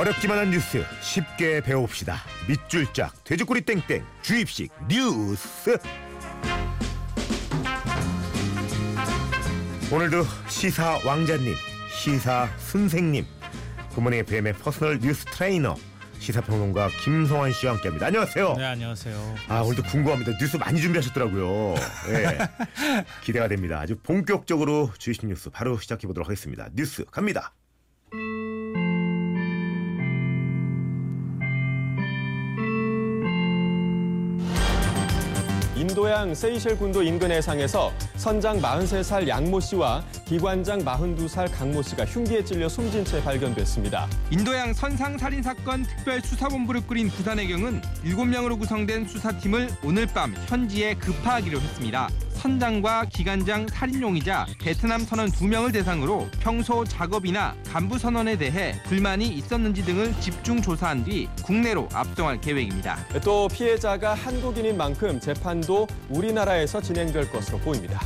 어렵기만 한 뉴스 쉽게 배웁시다. 밑줄 짝 돼지꼬리 땡땡 주입식 뉴스. 오늘도 시사 왕자님, 시사 선생님, 굿모닝 FM의 personal 뉴스 트레이너 시사평론가 김성환 씨와 함께합니다. 안녕하세요. 네 안녕하세요. 아 오늘도 궁금합니다. 뉴스 많이 준비하셨더라고요. 네. 기대가 됩니다. 아주 본격적으로 주입식 뉴스 바로 시작해 보도록 하겠습니다. 뉴스 갑니다. 인도양 세이셸 군도 인근 해상에서 선장 43살 양모 씨와 기관장 42살 강모 씨가 흉기에 찔려 숨진 채 발견됐습니다. 인도양 선상 살인 사건 특별 수사본부를 꾸린 부산해경은 7명으로 구성된 수사팀을 오늘 밤 현지에 급파하기로 했습니다. 선장과 기관장 살인용이자 베트남 선원 2명을 대상으로 평소 작업이나 간부 선언에 대해 불만이 있었는지 등을 집중 조사한 뒤 국내로 압송할 계획입니다. 또 피해자가 한국인인 만큼 재판도 우리나라에서 진행될 것으로 보입니다.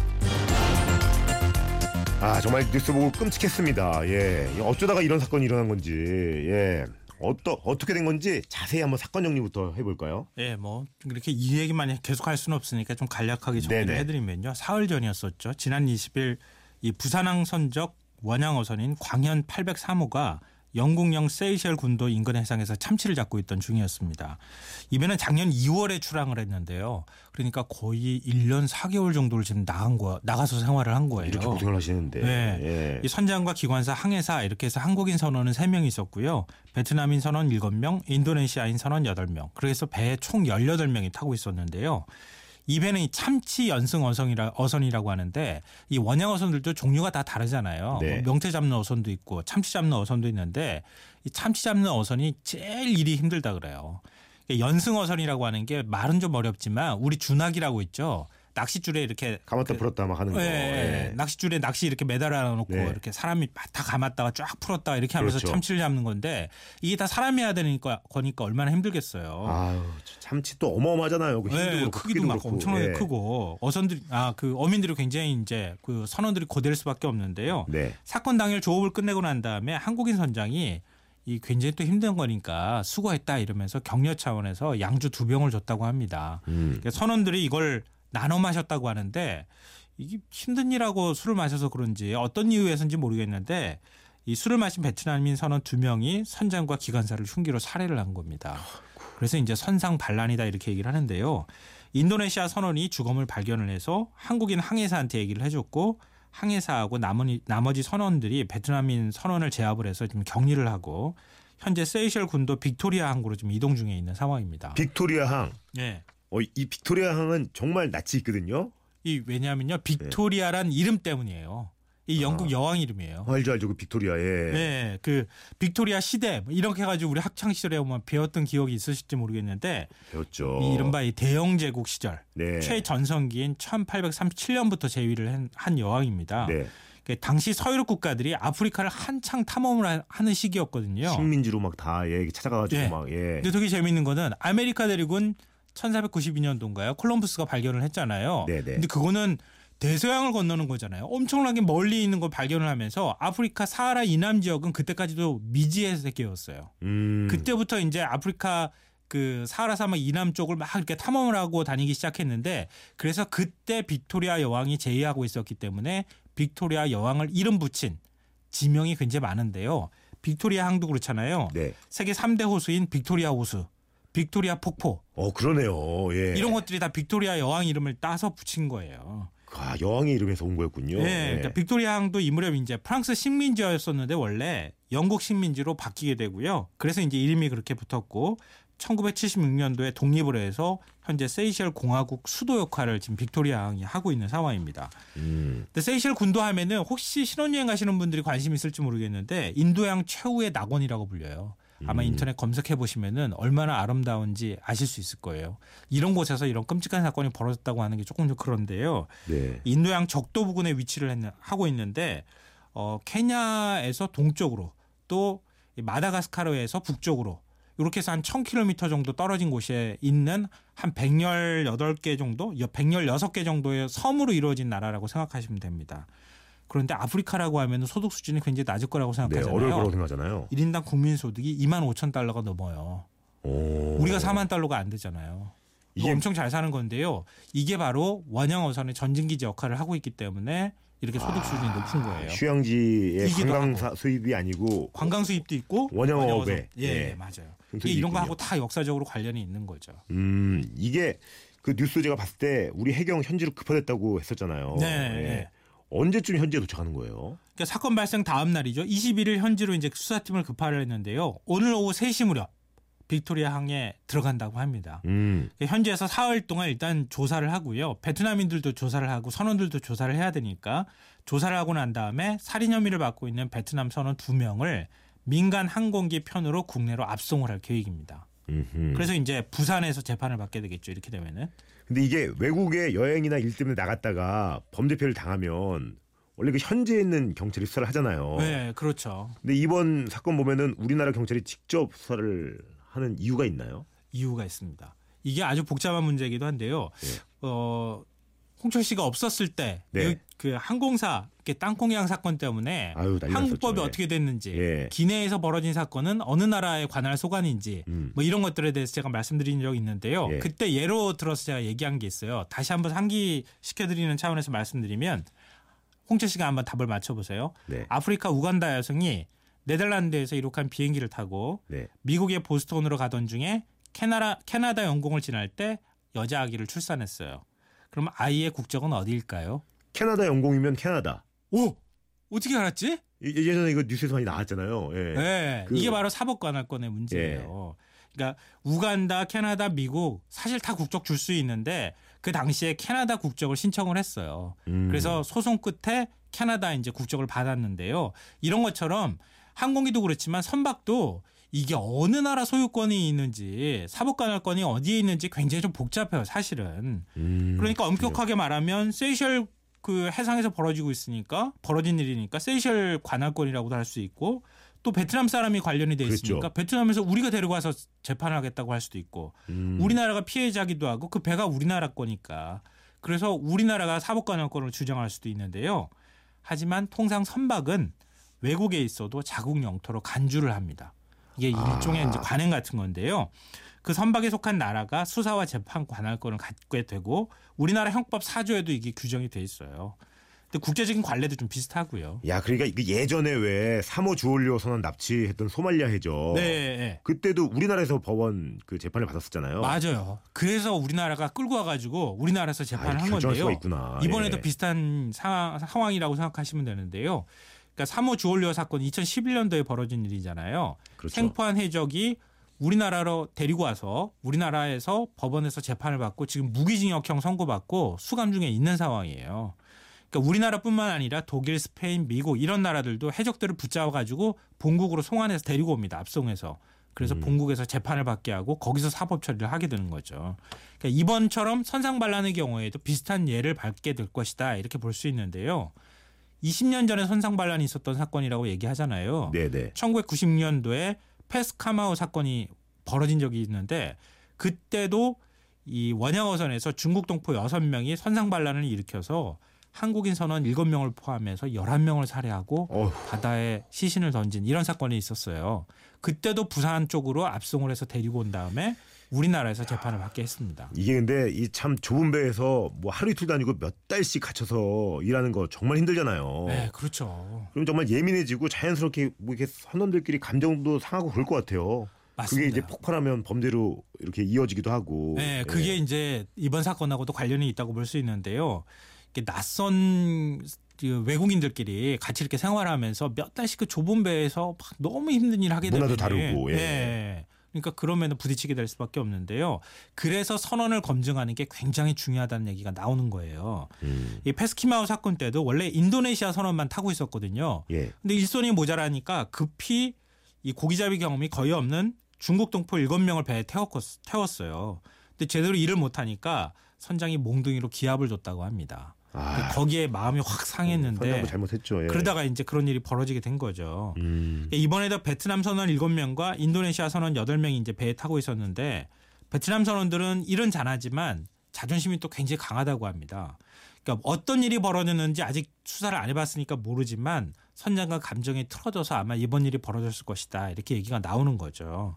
아 정말 뉴스 보고 끔찍했습니다. 예 어쩌다가 이런 사건이 일어난 건지 예 어떠 어떻게 된 건지 자세히 한번 사건 정리부터 해볼까요? 예, 뭐 이렇게 이 얘기만 계속 할 수는 없으니까 좀 간략하게 정리를 네네. 해드리면요. 사흘 전이었었죠. 지난 20일 이 부산항 선적 원양 어선인 광현 803호가 영국령 세이셸 군도 인근 해상에서 참치를 잡고 있던 중이었습니다. 이 배는 작년 2월에 출항을 했는데요. 그러니까 거의 1년 4개월 정도를 지금 나간 거 나가서 생활을 한 거예요. 이렇게 고생을 하시는데 네. 예. 이 선장과 기관사, 항해사 이렇게 해서 한국인 선원은 3명 있었고요. 베트남인 선원 7명, 인도네시아인 선원 8명. 그래서 배에 총 18명이 타고 있었는데요. 이 배는 이 참치 연승 어선이라, 어선이라고 하는데 이 원양 어선들도 종류가 다 다르잖아요. 네. 뭐 명태 잡는 어선도 있고 참치 잡는 어선도 있는데 이 참치 잡는 어선이 제일 일이 힘들다 그래요. 연승 어선이라고 하는 게 말은 좀 어렵지만 우리 준학이라고 있죠. 낚싯줄에 이렇게 감았다 풀었다 막 하는 거. 예, 예. 낚싯줄에 낚시 이렇게 매달아 놓고 네. 이렇게 사람이 다 감았다가 쫙 풀었다가 이렇게 하면서 그렇죠. 참치를 잡는 건데 이게 다 사람이 해야 되니까 거니까 얼마나 힘들겠어요. 아유 참치 또 어마어마하잖아요. 그 그렇고 크기도 막 그렇고. 엄청나게 예. 크고 어선들이 아 그 어민들이 굉장히 이제 그 선원들이 고될 수밖에 없는데요. 네. 사건 당일 조업을 끝내고 난 다음에 한국인 선장이 이 굉장히 또 힘든 거니까 수고했다 이러면서 격려 차원에서 양주 두 병을 줬다고 합니다. 음. 그러니까 선원들이 이걸 나눠 마셨다고 하는데 이게 힘든 일하고 술을 마셔서 그런지 어떤 이유에서인지 모르겠는데 이 술을 마신 베트남인 선원 두 명이 선장과 기관사를 흉기로 살해를 한 겁니다. 그래서 이제 선상 반란이다 이렇게 얘기를 하는데요. 인도네시아 선원이 주검을 발견을 해서 한국인 항해사한테 얘기를 해줬고 항해사하고 나머지, 나머지 선원들이 베트남인 선원을 제압을 해서 지금 격리를 하고 현재 세이셸 군도 빅토리아 항구로 지금 이동 중에 있는 상황입니다. 빅토리아 항. 예. 어, 이 빅토리아 항은 정말 낯이 익거든요. 이 왜냐하면요 빅토리아란 이름 때문이에요. 이 영국 아. 여왕 이름이에요. 알죠 알죠 그 빅토리아 예. 네, 그 빅토리아 시대 뭐 이렇게 해가지고 우리 학창 시절에 보면 배웠던 기억이 있으실지 모르겠는데 배웠죠. 이 이른바 이 대영 제국 시절 네. 최전성기인 1837년부터 재위를 한, 한 여왕입니다. 네. 그 당시 서유럽 국가들이 아프리카를 한창 탐험을 하- 하는 시기였거든요. 식민지로 막 다 예, 찾아가가지고 예. 막 예. 근데 되게 재밌는 거는 아메리카 대륙은 1492년도인가요? 콜럼부스가 발견을 했잖아요. 네네. 근데 그거는 대서양을 건너는 거잖아요. 엄청나게 멀리 있는 걸 발견을 하면서 아프리카 사하라 이남 지역은 그때까지도 미지의 세계였어요. 음. 그때부터 이제 아프리카 그 사하라 사막 이남 쪽을 막 이렇게 탐험을 하고 다니기 시작했는데 그래서 그때 빅토리아 여왕이 재위하고 있었기 때문에 빅토리아 여왕을 이름 붙인 지명이 굉장히 많은데요. 빅토리아 항도 그렇잖아요. 네. 세계 3대 호수인 빅토리아 호수, 빅토리아 폭포 어 그러네요. 예. 이런 것들이 다 빅토리아 여왕 이름을 따서 붙인 거예요. 아, 여왕의 이름에서 온 거였군요. 네, 그러니까 빅토리아 항도 이 무렵 이제 프랑스 식민지였었는데 원래 영국 식민지로 바뀌게 되고요. 그래서 이제 이름이 그렇게 붙었고 1976년도에 독립을 해서 현재 세이셸 공화국 수도 역할을 지금 빅토리아 항이 하고 있는 상황입니다. 음. 근데 세이셸 군도 하면은 혹시 신혼여행 가시는 분들이 관심 있을지 모르겠는데 인도양 최후의 낙원이라고 불려요. 아마 음. 인터넷 검색해 보시면은 얼마나 아름다운지 아실 수 있을 거예요. 이런 곳에서 이런 끔찍한 사건이 벌어졌다고 하는 게 조금 좀 그런데요. 네. 인도양 적도 부근에 위치를 했는- 하고 있는데 어, 케냐에서 동쪽으로 또이 마다가스카르에서 북쪽으로 이렇게 해서 한 1000km 정도 떨어진 곳에 있는 한 118개 정도, 116개 정도의 섬으로 이루어진 나라라고 생각하시면 됩니다. 그런데 아프리카라고 하면 소득 수준이 굉장히 낮을 거라고 네, 생각하잖아요. 어려울 거라고 생각하잖아요. 1인당 국민 소득이 2만 5천 달러가 넘어요. 오. 우리가 4만 달러가 안 되잖아요. 이게- 엄청 잘 사는 건데요. 이게 바로 원형 어선의 전진기지 역할을 하고 있기 때문에 이렇게 소득 수준이 높은 거예요. 휴양지의 관광 수입이 아니고 관광 수입도 있고 원형업에. 예, 예. 예, 맞아요. 이게 이런 거 있군요. 하고 다 역사적으로 관련이 있는 거죠. 음 이게 그 뉴스 제가 봤을 때 우리 해경 현지로 급파됐다고 했었잖아요. 네, 예. 네. 언제쯤 현지에 도착하는 거예요? 그러니까 사건 발생 다음 날이죠. 21일 현지로 이제 수사팀을 급파를 했는데요. 오늘 오후 3시 무렵 빅토리아 항에 들어간다고 합니다. 음 현지에서 사흘 동안 일단 조사를 하고요. 베트남인들도 조사를 하고 선원들도 조사를 해야 되니까 조사를 하고 난 다음에 살인 혐의를 받고 있는 베트남 선원 두 명을 민간 항공기 편으로 국내로 압송을 할 계획입니다. 음흠. 그래서 이제 부산에서 재판을 받게 되겠죠. 이렇게 되면은. 근데 이게 외국에 여행이나 일 때문에 나갔다가 범죄표를 당하면 원래 그 현지에 있는 경찰이 수사를 하잖아요. 네, 그렇죠. 근데 이번 사건 보면은 우리나라 경찰이 직접 수사를 하는 이유가 있나요? 이유가 있습니다. 이게 아주 복잡한 문제이기도 한데요. 네. 어, 홍철 씨가 없었을 때 네. 그 항공사 땅콩양 사건 때문에 아유, 한국법이. 예. 어떻게 됐는지 예. 기내에서 벌어진 사건은 어느 나라에 관할 소관인지 음. 뭐 이런 것들에 대해서 제가 말씀드린 적이 있는데요. 예. 그때 예로 들어서 제가 얘기한 게 있어요. 다시 한번 상기시켜드리는 차원에서 말씀드리면 홍철 씨가 한번 답을 맞춰보세요. 네. 아프리카 우간다 여성이 네덜란드에서 이륙한 비행기를 타고 네. 미국의 보스턴으로 가던 중에 캐나다 캐나다 영공을 지날 때 여자 아기를 출산했어요. 그럼 아이의 국적은 어디일까요? 캐나다 영공이면 캐나다. 오 어떻게 알았지? 예- 예전에 이거 뉴스에서 많이 나왔잖아요. 예. 네, 그- 이게 바로 사법관할권의 문제예요. 그러니까 우간다, 캐나다, 미국 사실 다 국적 줄 수 있는데 그 당시에 캐나다 국적을 신청을 했어요. 음. 그래서 소송 끝에 캐나다 이제 국적을 받았는데요. 이런 것처럼 항공기도 그렇지만 선박도 이게 어느 나라 소유권이 있는지 사법관할권이 어디에 있는지 굉장히 좀 복잡해요, 사실은. 음. 그러니까 엄격하게 말하면 세이셜 그 해상에서 벌어지고 있으니까 벌어진 일이니까 세이셜 관할권이라고도 할 수 있고 또 베트남 사람이 관련이 돼 있으니까 그렇죠. 베트남에서 우리가 데리고 와서 재판을 하겠다고 할 수도 있고 음. 우리나라가 피해자기도 하고 그 배가 우리나라 거니까 그래서 우리나라가 사법관할권을 주장할 수도 있는데요. 하지만 통상 선박은 외국에 있어도 자국 영토로 간주를 합니다. 이게 일종의 이제 관행 같은 건데요. 그 선박에 속한 나라가 수사와 재판 관할권을 갖게 되고 우리나라 형법 4조에도 이게 규정이 돼 있어요. 근데 국제적인 관례도 좀 비슷하고요. 야, 그러니까 예전에 왜 3호 주올리오 선언 납치했던 소말리아 해적. 네, 네. 그때도 우리나라에서 법원 그 재판을 받았었잖아요. 맞아요. 그래서 우리나라가 끌고 와가지고 우리나라에서 재판을 아, 한 건데요. 이번에도 예. 비슷한 상황, 상황이라고 생각하시면 되는데요. 그러니까 3호 주올리오 사건 2011년도에 벌어진 일이잖아요. 그렇죠. 생포한 해적이 우리나라로 데리고 와서 우리나라에서 법원에서 재판을 받고 지금 무기징역형 선고받고 수감 중에 있는 상황이에요. 그러니까 우리나라뿐만 아니라 독일, 스페인, 미국 이런 나라들도 해적들을 붙잡아 가지고 본국으로 송환해서 데리고 옵니다. 압송해서. 그래서 본국에서 재판을 받게 하고 거기서 사법 처리를 하게 되는 거죠. 그러니까 이번처럼 선상반란의 경우에도 비슷한 예를 밟게 될 것이다 이렇게 볼 수 있는데요. 20년 전에 선상 반란이 있었던 사건이라고 얘기하잖아요. 네네. 1990년도에 페스카마우 사건이 벌어진 적이 있는데 그때도 이 원양어선에서 중국 동포 6명이 선상 반란을 일으켜서 한국인 선원 7명을 포함해서 11명을 살해하고 어휴. 바다에 시신을 던진 이런 사건이 있었어요. 그때도 부산 쪽으로 압송을 해서 데리고 온 다음에 우리나라에서 재판을 받게 했습니다. 이게 근데 이 참 좁은 배에서 뭐 하루 이틀도 아니고 몇 달씩 갇혀서 일하는 거 정말 힘들잖아요. 네, 그렇죠. 그럼 정말 예민해지고 자연스럽게 뭐 이렇게 선원들끼리 감정도 상하고 그럴 것 같아요. 맞습니다. 그게 이제 폭발하면 범죄로 이렇게 이어지기도 하고. 네, 그게 예. 이제 이번 사건하고도 관련이 있다고 볼 수 있는데요. 이게 낯선 그 외국인들끼리 같이 이렇게 생활하면서 몇 달씩 그 좁은 배에서 막 너무 힘든 일을 하게 되면 문화도 다르고, 예. 그러니까 그러면 부딪히게 될 수밖에 없는데요. 그래서 선언을 검증하는 게 굉장히 중요하다는 얘기가 나오는 거예요. 음. 이 페스키마우 사건 때도 원래 인도네시아 선언만 타고 있었거든요. 예. 근데 일손이 모자라니까 급히 이 고기잡이 경험이 거의 없는 중국 동포 7명을 배에 태웠, 태웠어요. 근데 제대로 일을 못하니까 선장이 몽둥이로 기합을 줬다고 합니다. 아, 거기에 마음이 확 상했는데 선장도 잘못했죠. 예. 그러다가 이제 그런 일이 벌어지게 된 거죠. 음. 이번에도 베트남 선원 7명과 인도네시아 선원 8명이 이제 배에 타고 있었는데 베트남 선원들은 일은 잘하지만 자존심이 또 굉장히 강하다고 합니다. 그러니까 어떤 일이 벌어졌는지 아직 수사를 안 해봤으니까 모르지만 선장과 감정이 틀어져서 아마 이번 일이 벌어졌을 것이다 이렇게 얘기가 나오는 거죠.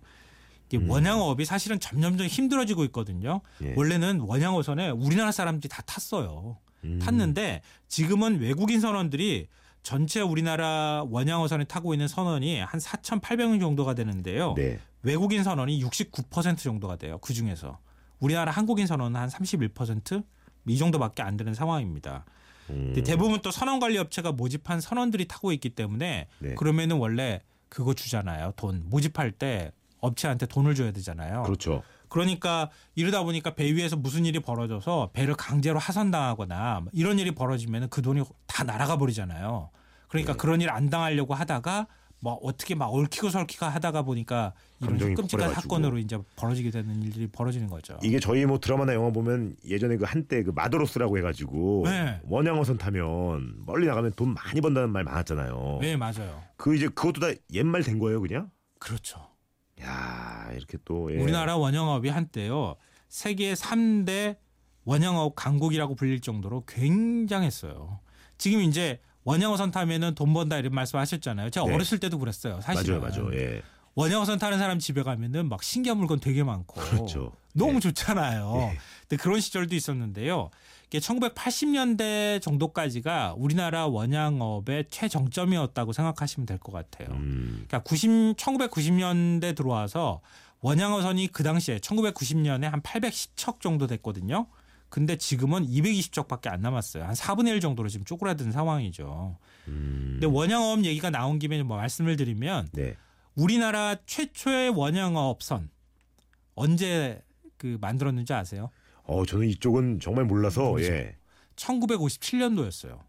이게 원양어업이 사실은 점점점 힘들어지고 있거든요. 예. 원래는 원양어선에 우리나라 사람들이 다 탔어요. 탔는데 지금은 외국인 선원들이 전체 우리나라 원양어선에 타고 있는 선원이 한 4,800명 정도가 되는데요. 네. 외국인 선원이 69% 정도가 돼요. 그 중에서 우리나라 한국인 선원은 한 31%이 정도밖에 안 되는 상황입니다. 음. 대부분 또 선원 관리 업체가 모집한 선원들이 타고 있기 때문에 네. 그러면은 원래 그거 주잖아요. 돈 모집할 때 업체한테 돈을 줘야 되잖아요. 그렇죠. 그러니까 이러다 보니까 배 위에서 무슨 일이 벌어져서 배를 강제로 하선당하거나 뭐 이런 일이 벌어지면 그 돈이 다 날아가 버리잖아요. 그러니까 네. 그런 일 안 당하려고 하다가 뭐 어떻게 막 얽히고 설키고 하다가 보니까 이런 끔찍한. 사건으로 이제 벌어지게 되는 일들이 벌어지는 거죠. 이게 저희 뭐 드라마나 영화 보면 예전에 그 한때 그 마도로스라고 해가지고 네. 원양어선 타면 멀리 나가면 돈 많이 번다는 말 많았잖아요. 네 맞아요. 그 이제 그것도 다 옛말 된 거예요, 그냥? 그렇죠. 야 이렇게 또 예. 우리나라 원영업이 한때요 세계 3대 원영업 강국이라고 불릴 정도로 굉장했어요. 지금 이제 원영어선 타면은 돈 번다 이런 말씀하셨잖아요. 제가 네. 어렸을 때도 그랬어요. 사실은. 맞아요, 맞아요. 예. 원영어선 타는 사람 집에 가면은 막 신기한 물건 되게 많고 그렇죠. 너무 예. 좋잖아요. 예. 근데 그런 시절도 있었는데요. 이게 1980년대 정도까지가 우리나라 원양업의 최정점이었다고 생각하시면 될 것 같아요. 음. 그러니까 90, 1990년대 들어와서 원양어선이 그 당시에 1990년에 한 810척 정도 됐거든요. 근데 지금은 220척밖에 안 남았어요. 한 4분의 1 정도로 지금 쪼그라든 상황이죠. 음. 근데 원양어업 얘기가 나온 김에 뭐 말씀을 드리면 네. 우리나라 최초의 원양어업선 언제 그 만들었는지 아세요? 어 저는 이쪽은 정말 몰라서 모르죠. 예. 1957년도였어요.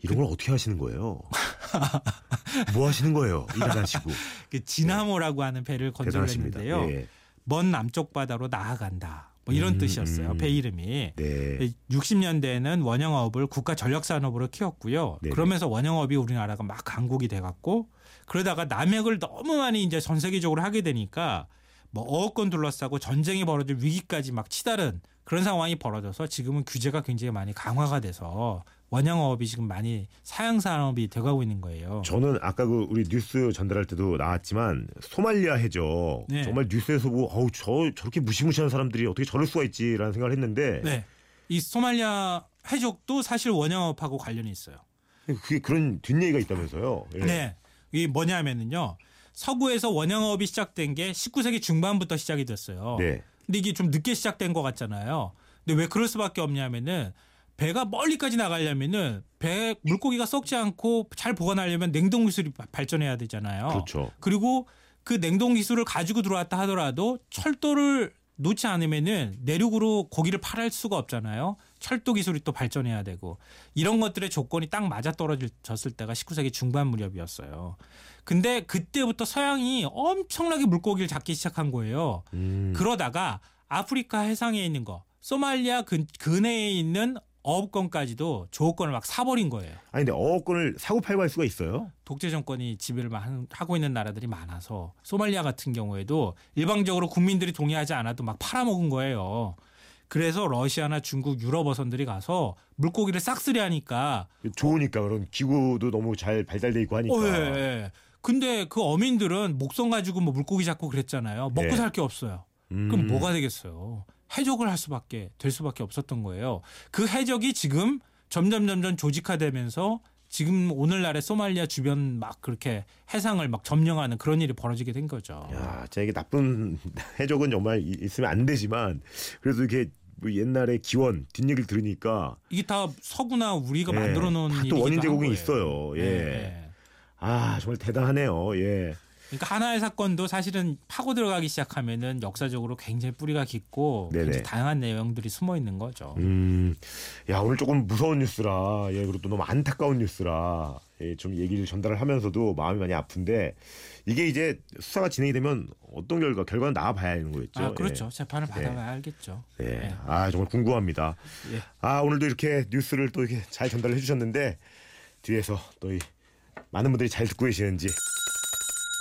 이런 걸 어떻게 하시는 거예요? 뭐 하시는 거예요? 일안 하시고. 그 진화모라고 하는 배를. 건설했는데요. 예. 먼 남쪽 바다로 나아간다. 뭐 이런 음, 뜻이었어요. 음. 배 이름이. 네. 60년대에는 원영업을 국가 전력 산업으로 키웠고요. 네네. 그러면서 원영업이 우리나라가 막 강국이 돼 갖고 그러다가 남획을 너무 많이 이제 전 세계적으로 하게 되니까 뭐 어업권 둘러싸고 전쟁이 벌어질 위기까지 막 치달은 그런 상황이 벌어져서 지금은 규제가 굉장히 많이 강화가 돼서 원영업이 지금 많이 사양 산업이 돼가고 있는 거예요. 저는 아까 그 우리 뉴스 전달할 때도 나왔지만 소말리아 해적 네. 정말 뉴스에서 보고 어우 저 저렇게 무시무시한 사람들이 어떻게 저럴 수가 있지라는 생각을 했는데 네. 이 소말리아 해적도 사실 원영업하고 관련이 있어요. 그게 그런 뒷얘기가 있다면서요. 예. 네. 이게 뭐냐면은요. 서구에서 원영업이 시작된 게 19세기 중반부터 시작이 됐어요. 네. 근데 이게 좀 늦게 시작된 것 같잖아요. 근데 왜 그럴 수밖에 없냐면은 배가 멀리까지 나가려면은 배 물고기가 썩지 않고 잘 보관하려면 냉동 기술이 바- 발전해야 되잖아요. 그렇죠. 그리고 그 냉동 기술을 가지고 들어왔다 하더라도 철도를 놓지 않으면은 내륙으로 고기를 팔할 수가 없잖아요. 철도 기술이 또 발전해야 되고 이런 것들의 조건이 딱 맞아 떨어졌을 때가 19세기 중반 무렵이었어요. 근데 그때부터 서양이 엄청나게 물고기를 잡기 시작한 거예요. 음. 그러다가 아프리카 해상에 있는 거, 소말리아 근, 근해에 있는 어업권까지도 조업권을 막 사버린 거예요. 아니 근데 어업권을 사고 팔고 할 수가 있어요? 독재 정권이 지배를 하고 있는 나라들이 많아서 소말리아 같은 경우에도 일방적으로 국민들이 동의하지 않아도 막 팔아먹은 거예요. 그래서 러시아나 중국, 유럽 어선들이 가서 물고기를 싹쓸이 하니까 좋으니까 그런 기구도 너무 잘 발달돼 있고 하니까. 어, 예, 예. 근데 그 어민들은 목성 가지고 뭐 물고기 잡고 그랬잖아요. 먹고 네. 살게 없어요. 음. 그럼 뭐가 되겠어요? 해적을 할 수밖에 될 수밖에 없었던 거예요. 그 해적이 지금 점점 점점 조직화되면서 지금 오늘날의 소말리아 주변 막 그렇게 해상을 막 점령하는 그런 일이 벌어지게 된 거죠. 야, 진짜 이게 나쁜 해적은 정말 이- 있으면 안 되지만 그래도 이렇게 뭐 옛날에 기원 뒷얘기를 들으니까 이게 다 서구나 우리가 예, 만들어 놓은 일이기도 원인 한 제공이. 있어요. 예. 예. 아 정말 대단하네요. 예. 그러니까 하나의 사건도 사실은 파고 들어가기 시작하면은 역사적으로 굉장히 뿌리가 깊고 네네. 굉장히 다양한 내용들이 숨어 있는 거죠. 음, 야 오늘 조금 무서운 뉴스라, 예 그리고 또 너무 안타까운 뉴스라, 예, 좀 얘기를 전달을 하면서도 마음이 많이 아픈데 이게 이제 수사가 진행이 되면 어떤 결과 결과는 나와봐야 하는 거겠죠. 아, 그렇죠. 재판을 예. 받아봐야 알겠죠. 예. 예. 예. 아 정말 궁금합니다. 예. 아 오늘도 이렇게 뉴스를 또 이렇게 잘 전달해 주셨는데 뒤에서 또 이 많은 분들이 잘 듣고 계시는지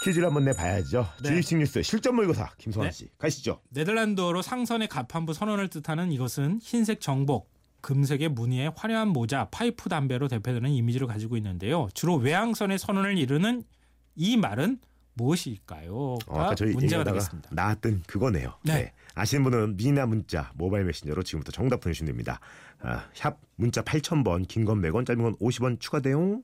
퀴즈를 한번 내봐야죠. 네. 주입식 뉴스 실전 모의고사 김소환 네. 씨 가시죠. 네덜란드어로 상선의 가판부 선언을 뜻하는 이것은 흰색 정복 금색의 무늬의 화려한 모자, 파이프 담배로 대표되는 이미지를 가지고 있는데요. 주로 외항선의 선언을 이루는 이 말은 무엇일까요? 어, 아까 저희 문제가 되겠습니다. 나왔던 그거네요. 네. 아시는 분은 미나 문자 모바일 메신저로 지금부터 정답 보내주시면 됩니다. 아, 샵 문자 8000번 긴 건 100원 짧은 건 50원 추가 대용